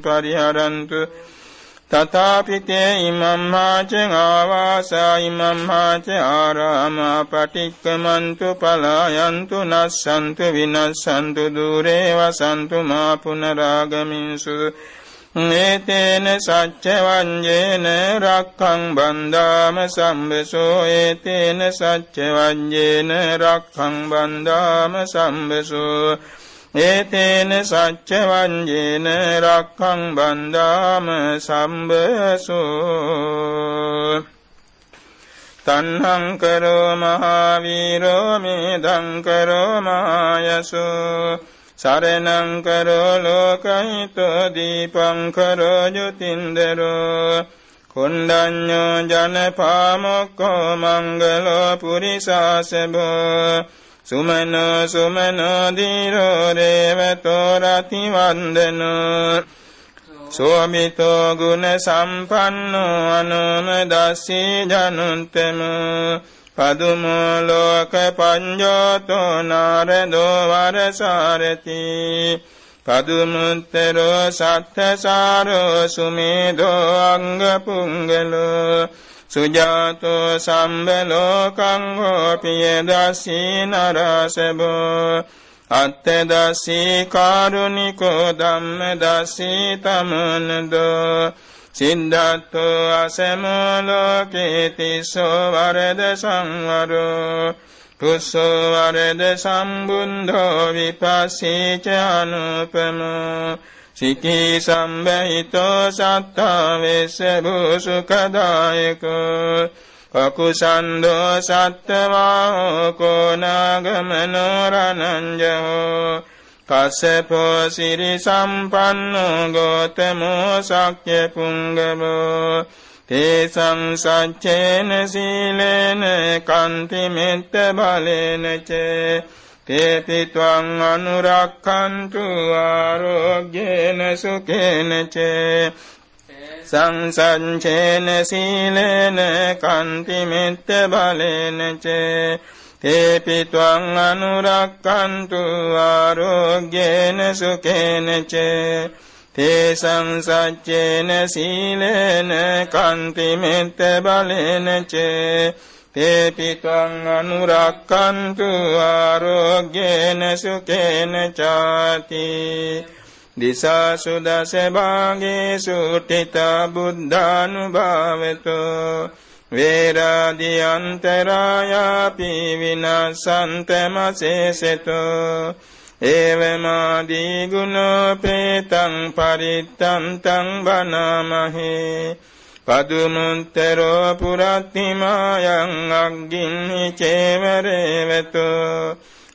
පරිහරන්තු තථාපිතේ ඉමම්මාච ආවාසා ඉමම්මාච ආරාමා පටික්කමන්තු පලායන්තු නස්සන්තු විනස්සන්තු දුරේ වසන්තු මා පුනරාගමින්සු ඒතේන සච්ච වඤ්ඤේන රක්ඛං බන්දාම සම්බසෝ ඒතේන සච්ච වඤ්ඤේන රක්ඛං බන්දාම සම්බසෝ ඒතේන සච්ච වංජේන රක්ඛං බන්දාම සම්බසෝ තණ්හං කරෝ මහාවීරෝ මේදං කරෝ මායසෝ සරණං කරෝ ලෝකහිතෝ දීපං කරෝ යුතින්දරෝ කුණ්ඩඤ්ඤෝ ජනපාමොක්ඛෝ මංගලෝ පුරිසාසබෝ සුමන සුමන දීරෝ රේවතෝ රති වන්දනෝ. සෝමිතෝ ගුණ සම්පන්නෝ අනුම දස්සී ජනුන්තම. පදුමෝ ලෝක පඤ්ඤෝතෝ නාරදෝ වරසාරති. පදුමුත්තරෝ සත්ථසාරෝ සුමේදෝ අංග පුංගලෝ සුජාතෝ සම්බලෝකං හෝපිය දස්සී නරසබෝ අත්ත දස්සී කාරුණිකෝ ධම්ම දස්සී තමනදෝ සිද්ධාත්තෝ අසමෝලෝකේ තිස්සෝ වරද සංවරෝ පුස්සෝ වරද සම්බුද්ධෝ විපස්සීච අනුපමෝ සිකී සම්බහිතෝ සත්තා වෙස්ස භූසුකදායකෝ අකුසන්දෝ සත්තවා කෝනාගමනෝ රණංජෝ කස්සපෝ සිරි සම්පන්නෝ ගෝතමෝ සක්්‍ය පුංගමෝ තේසං සච්චේන සීලේන කන්ති මෙත්ත බලේන චේ තේපි ත්වං අනුරක්ඛන්තු ආරෝග්‍යේන සුඛේන චේ සංසංචේන සීලේන කන්ති මෙත්ත බලේන චේ තේපි ත්වං අනුරක්ඛන්තු ආරෝග්‍යේන සුඛේන චේ තේසං සච්චේන සීලේන කන්ති මෙත්ත බලේන චේ තේපිතං අනුරක්කන්තු ආරෝග්‍යේන සුකේන චාති දිසාසු දස භාගේසු ටිතා බුද්ධානුභාවතෝ වේරාදි අන්තරායාපි විනාසන්තමසේසතෝ ඒවමාදී ගුණෝපේතං පරිත්තන්තං බනාමහේ පදුමුත්තරෝ පුරත්තිමායං අග්ගින්හි චේවරේවතු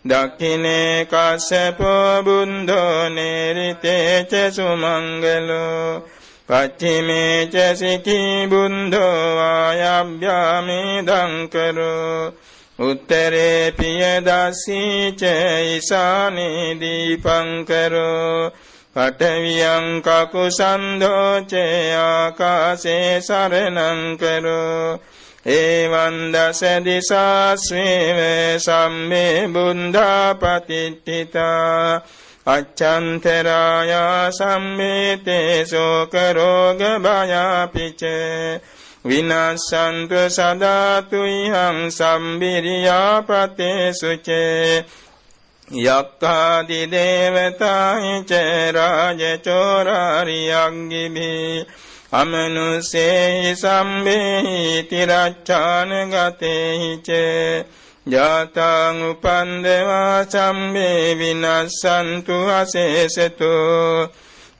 දක්ඛිනේ කස්සපෝ බුද්ධෝ නේරිතේච සුමංගලෝ පච්චිමේ ච සිකී බුද්ධෝ ආයබ්භ්‍යාමේ දංකරෝ උත්තරේ පිය දස්සී ච ඊසානේ දීපංකරෝ පඨවියං කකුසන්ධෝචේ ආකාසේ සරණං කරෝ। ඒවං දස දිසාස්වේව සම්මේ බුද්ධා පතිට්ඨිතා අච්ඡන්තරාය සම්මේතේ ශෝක රෝග භයාපිච විනාශන්තු සදාතු ඉහං සම්බිරියා පතේසුචේ යක්ඛාදි දේවතායි ච රාජ චෝරාරියංගිභි අමනුසේ සම්බේහි තිරච්ඡාන ගතේහි ච ජාතං උපන්දවා සම්බේ විනස්සන්තු අසේසතු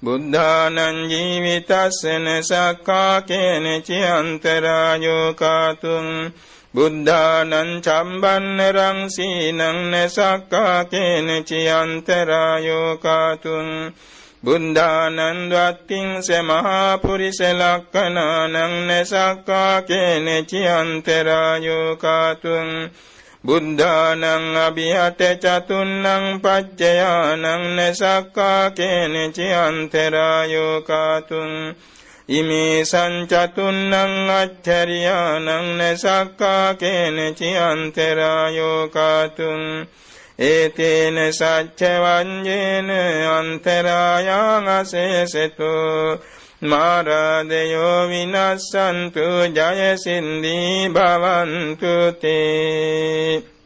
බුද්ධානං ජීවිතස්සන සක්කා කේන චියන්තරායෝ කාතුං බුද්ධානං චම්බන්නරං සීනං නසක්කා කේන චියන්තරායෝ කාතුං බුද්ධානං වත්තිං සමහා පුරිස ලක්ඛනානං නසක්කා කේන චියන්තරායෝ කාතුං බුද්ධානං අභිහත චතුන්නං පච්චයානං නසක්කා කේන චියන්තරායෝ කාතුං ඉමේ සංචතුන්නං අච්චරියානං නසක්කා කේන චියන්තරායෝ කාතුං ඒතේන සච්ච වඤ්ඤේන අන්තරායං අසේසතු මාරාදයෝ විනස්සන්තු ජය සින්දී භවන්තු තේ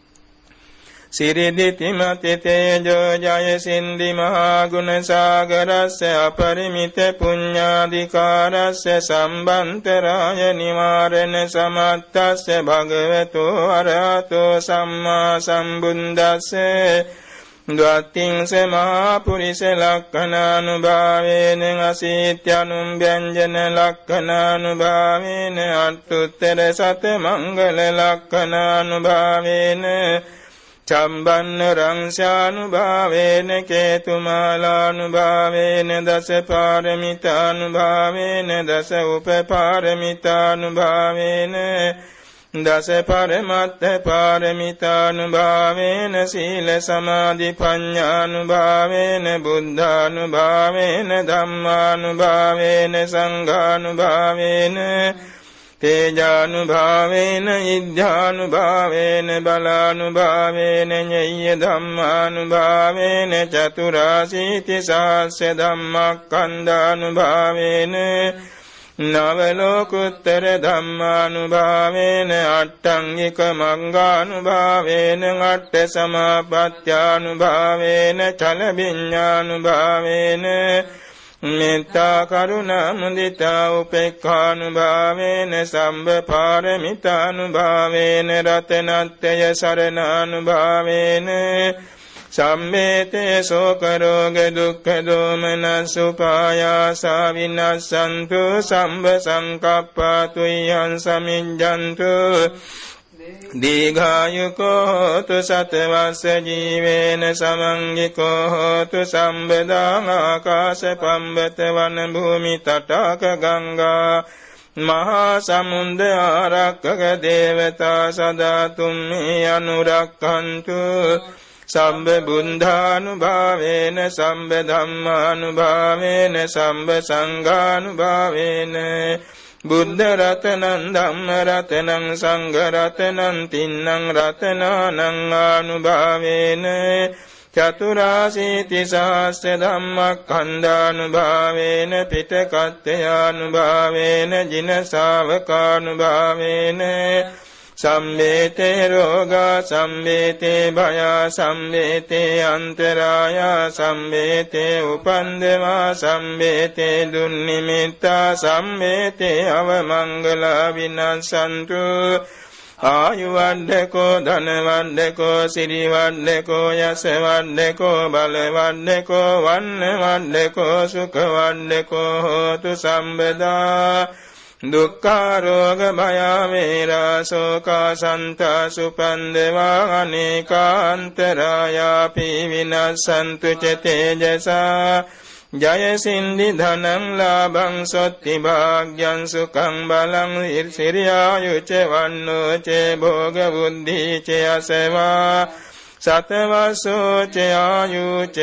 සිරිදිතිමති තේජෝ ජය සින්දි මහා ගුණ සාගරස්ස අපරිමිත පුඤ්ඤාධිකාරස්ස සම්බන්තරාය නිවාරණ සමත්තස්ස භගවතු අරහතෝ සම්මා සම්බුද්දස්ස ද්වත්තිං සමා පුරිස ලක්ඛනානුභාවේන අසීත්‍යනුම් ව්‍යංජන ලක්ඛනානුභාවේන අත්තුත්තර සත මංගල ලක්ඛනානුභාවේන චම්බන්න රංශානුභාවේන කේතුමාලානුභාවේන දස පාරමිතානුභාවේන දස උපපාරමිතානුභාවේන දස පරමත්ත පාරමිතානුභාවේන සීල සමාධි පඤ්ඤානුභාවේන බුද්ධානුභාවේන ධම්මානුභාවේන සංඝානුභාවේන තේජානුභාවේන ඉද්ධානුභාවේන බලානුභාවේන ඤය්‍ය ධම්මානුභාවේන චතුරාසීති සාස්‍ය ධම්මක්ඛන්දානුභාවේන නවලෝකුත්තර ධම්මානුභාවේන අට්ඨංගික මංගානුභාවේන අට්ඨ සමාපත්‍යානුභාවේන චල විඤ්ඤානුභාවේන මෙත්තා කරුණා මුදිතා උපේක්ඛානුභාවේන සම්බ පාරමිතානුභාවේන රතනත්ත්‍ය සරණානුභාවේන සම්මේතේ ශෝක රෝග දුක්ඛ දෝමනස් උපායාසා විනස්සන්තු සම්බ සංකප්පා තුයං සමිඤ්ජන්තු දීඝායුකෝ හෝතු සතවස්ස ජීවේන සමංගිකෝ හෝතු සම්බදාං ආකාශ පම්බත වන භූමි තටාක ගංගා මහා සමුන්ද ආරක්කක දේවතා සදාතුම් මේ අනුරක්කන්තු සම්බ බුද්ධානුභාවේන සම්බ ධම්මානුභාවේන සම්බ සංඝානුභාවේන බුද්ධ රතනං ධම්ම රතනං සංඝ රතනං තින්නං රතනානං ආනුභාවේන චතුරාසීති සහස්ස ධම්මක්ඛන්දානුභාවේන පිටකත්ත්‍යානුභාවේන ජින ශාවකානුභාවේන සම්මේතේ රෝගා සම්මේතේ භය සම්මේතේ අන්තරාය සම්මේතේ උපන්දවා සම්මේතේ දුන්නිමිත්තා සම්මේතේ අවමංගල විනසන්තු. ආයු වණ්ඩකෝ ධන වණ්ඩකෝ සිරි වණ්ඩකෝ යස වණ්ඩකෝ බල වණ්ඩකෝ වන්න වණ්ඩකෝ සුඛ වණ්ඩකෝ හෝතු සම්බදා. දුක්ඛාරෝග භය වේරා ශෝකා සන්තා සුපන්දවා අනේකාන්තරායාපි විනස්සන්තු ච තේජසා ජය සින්දි ධනං ලාභං සොත්ති භාග්‍යං සුඛං බලං ඉර්සිරියායුච වන්නෝ චේ භෝග බුද්ධි ච අසවා සතවසෝ ච ආයුච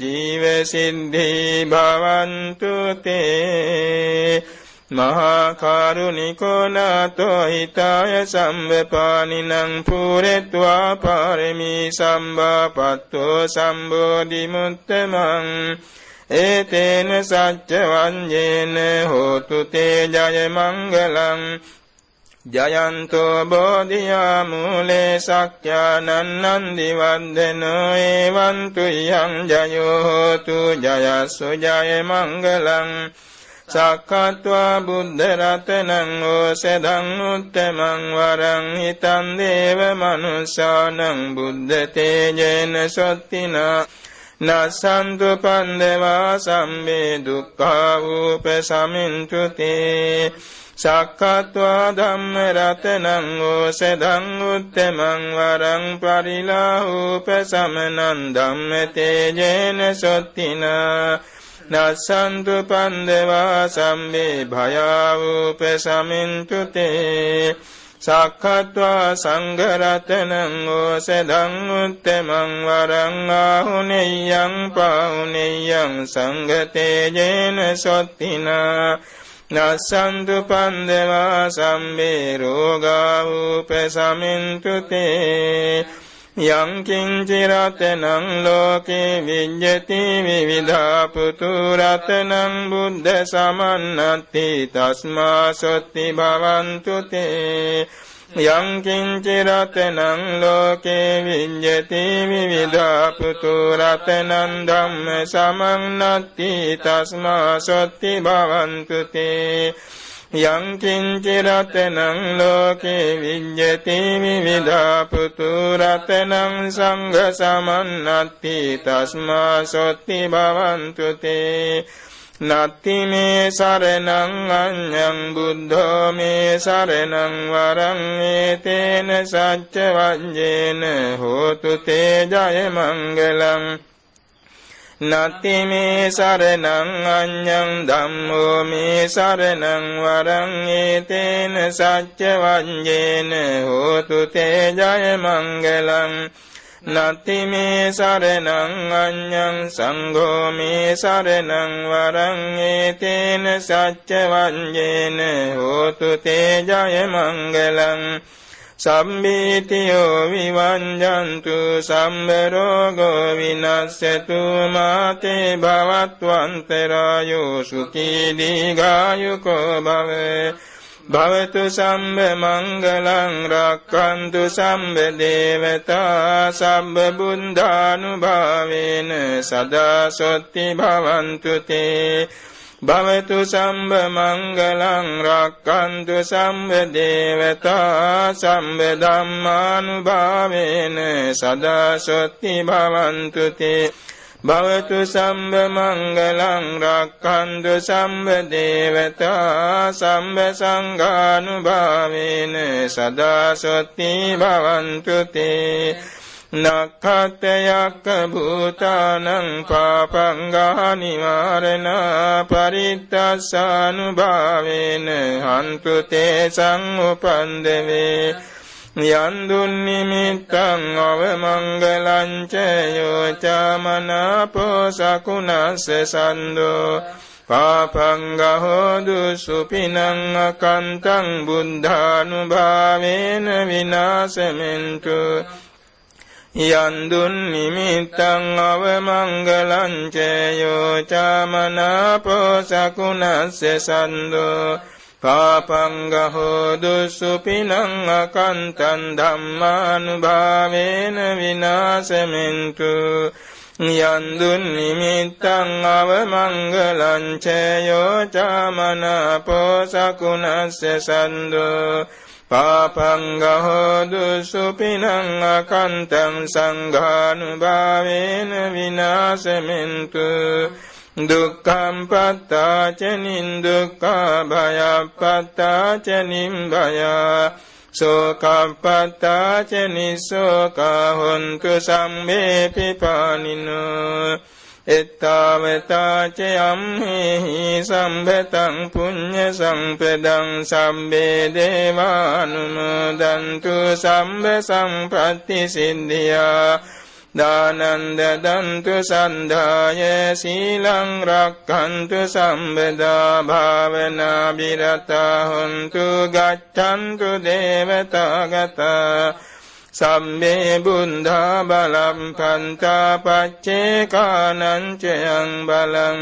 ජීව සිද්ධි භවන්තු තේ මහා කරුණිකෝ නාතෝ හිතාය සම්වපානිනං පුරෙත්වා පාරමී සම්බාපත්තෝ සම්බෝධි මුත්තමං ඒතේන සච්ච වඤ්ඤේන හෝතු තේ ජය මංගලං ජයන්තෝ බෝධියා මූලේ සක්ඛානන්නන්දි වන්දනෝ එවන්තු යං ජයෝ හෝතු ජයස්සු ජය මංගලං සක්කත්වා බුද්ධ රතනං ඕසදං උත්තමං වරං හිතන් දේව මනුස්සානං බුද්ධ තේජේන සොත්තිනා නසන්තු පන්දවා සම්මේ දුක්ඛා වූප සමින්තුතේ සක්කත්වා ධම්ම රතනං ඕසදං උත්තමං වරං පරිලාහූප සමනං ධම්ම තේජේන සොත්තිනා නස්සන්තු පන්දවා සම්මේ භයාවූප සමින්තු තේ සක්ඛත්වා සංඝරතනං ඕසදං උත්තමං වරං ආහුනෙය්‍යං පාහුනෙය්‍යං සංඝතේජේන සොත්තිනා. නස්සන්තු පන්දවා සම්මේ රෝගාවූප සමින්තු තේ යං කිංචි රතනං ලෝකේ විඤ්ඤති විවිධා පුතු රතනං බුද්ධ සමන්නති තස්මා සොත්ති භවන්තු තේ. යං කිංචි රතනං ලෝකේ විඤ්ඤති විවිධා පුතු රතනං ධම්ම සමන්නති තස්මා සොත්ති භවන්තු තේ. යං කිංචි රතනං ලෝකේ විඤ්ඤති විවිධා පුතු රතනං සංඝ සමන්නත්ති තස්මා සොත්ති භවන්තු තේ නත්ති මේ සරණං අඤ්ඤං බුද්ධෝ මේ සරණං වරං ඒතේන සච්ච වඤ්ඤේන හෝතු තේ ජය මංගලං නත්ති මේ සරණං අඤ්ඤං ධම්මෝ මේ සරණං වරං ඒතේන සච්ච වඤ්ඤේන හෝතු තේ ජය මංගලං නත්ති මේ සරණං අඤ්ඤං සංඝෝ මේ සරණං වරං ඒතේන සච්ච වඤ්ඤේන හෝතු තේ ජය මංගලං සම්බීතියෝ විවංජන්තු සම්බරෝගෝ විනස්සතු මාතේ භවත්වන්තරායෝ සුඛී දීඝායුකෝ භවේ. භවතු සම්බ මංගලං රක්칸තු සම්බ දේවතා සම්බ බුද්ධානුභාවේන සදා සොත්ති භවන්තු තේ. භවතු සම්බ මංගලං රක්칸තු සම්බ දේවතා සම්බ ධම්මානුභාවේන සදා සොත්ති භවන්තු තේ භවතු සම්බ මංගලං රක්칸තු සම්බ දේවතා සම්බ සංඝානුභාවේන සදා සොත්ති භවන්තු තේ නක්ඛතයක්ක භූතානං පාපංගා නිවාරණ පරිත්තස්සානුභාවේන හන්තු තේ සංඋපන්දවේ යන්දුන් නිමිත්තං අවමංගලං ච යෝචාමනාපෝ සකුණස්ස සන්தோ පාපංගහෝදු සුපිනං අකන්තං බුද්ධානුභාවේන විනාශමෙන්තු යන්දුන් නිමිත්තං අවමංගලං චයෝ චාමනාපෝ සකුණස්ස සන්தோ පාපංගහෝ දුසුපිනං අකන්තං ධම්මානුභාවේන විනාශමෙන්තු යන්දුන් නිමිත්තං අවමංගලං චයෝ චාමනාපෝ සකුණස්ස සන්தோ පාපංගහෝදු සුපිනං අකන්තං සංඝානුභාවේන විනාශමෙන්තු දුක්ඛම් පත්තාච නින්දුක්ඛා භයප්පත්තාච නිම්භයා සෝකප්පත්තාච නිසෝකා හොන්තු සම්මේ පිපානිනෝ එත්තාවතාච යම්හෙහි සම්බතං පුඤ්ඤ සම්පදං සම්බේ දේවානුමෝදන්තු සම්බ සම්පත්ති සිද්ධියා දානන්ද දන්තු සන්ධාය සීලං රක්ඛන්තු සම්බදා භාවනා බිරතා හොන්තු ගච්ඡන්තු දේවතාගතා සම්මේ බුද්ධා බලම් පන්තා පච්චේකානංචයං බලං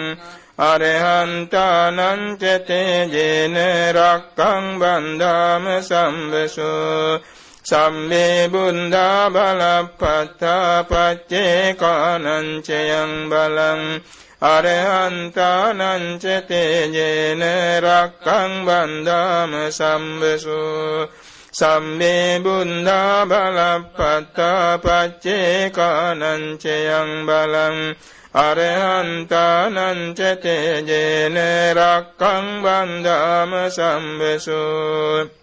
අරහන්තානං ච තේජේන රක්ඛං බන්ධාම සම්බසෝ සම්මේ බුද්ධා බලප්පත්තා පච්චේකානංචයං බලං අරහන්තානං ච තේජේන රක්ඛං බන්ධාම සම්බසෝ සම්මේ බුද්ධා බලප්පත්තා පච්චේකානංචයං බලං අරහන්තානං ච තේජේන රක්ඛං වන්දාම සම්බසෝ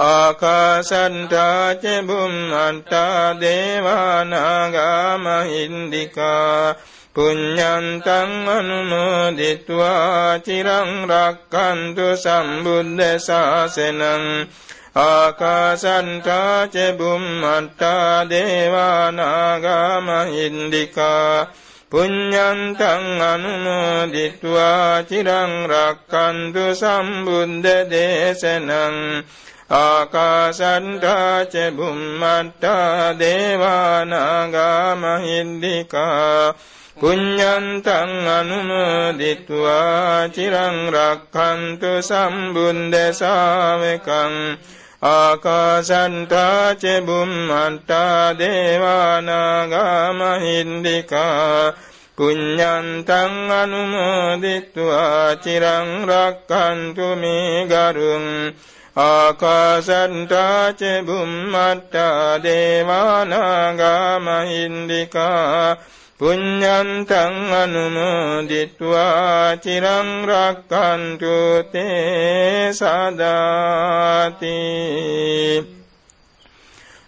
ආකාසන්ටාච බුම්මන්ටා දේවානාගාමහින්දිකා පුඤ්ඤන්තං අනුමෝදිත්වා චිරං රක්칸තු සම්බුද්ධ ශාසනං ආකාසන්ටාච බුම්මන්ටා දේවානාගාමහින්දිකා පුඤ්ඤන්තං අනුමෝදිත්වා චිරං රක්칸තු සම්බුද්ධ දේශනං ආකාසණ්ඩා ච බුම්මට්ටා දේවානාගා මහින්దికා පුඤ්ඤන්තං අනුමෝදිත්වා චිරං රක්ඛන්තු සම්බුද්ද ශාවකං ආකාසණ්ඩා ච බුම්මට්ටා දේවානාගා මහින්దికා පුඤ්ඤන්තං අනුමෝදිත්වා චිරං රක්ඛන්තු මේ ගරුං ආකාසන්තා ච බුම්මත්තා දේවානාගා මහින්దికා පුඤ්ඤන්තං අනුමෝදිත්වා චිරං රක්칸තු තේ සදාති.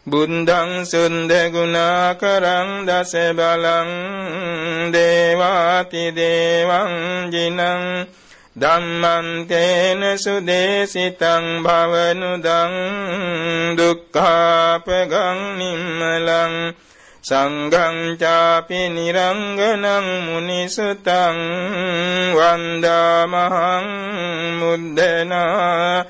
බුද්ධං සුන්ද ගුණාකරං දස බලං දේවාති දේවං ජිනං ධම්මං තේන සුදේසිතං භවනුදං දුක්ඛාපගං නිම්මලං සංඝං චාපි නිරංගනං මුනිසුතං වන්දාමහං මුද්දනා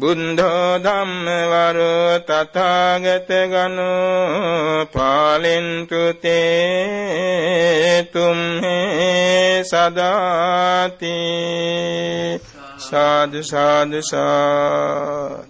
බුද්ධෝ ධම්ම වරෝ තථාගත ගනෝ පාලෙන්තු තේ තුම්හේ සදාති. සාදු සාදු සාදු.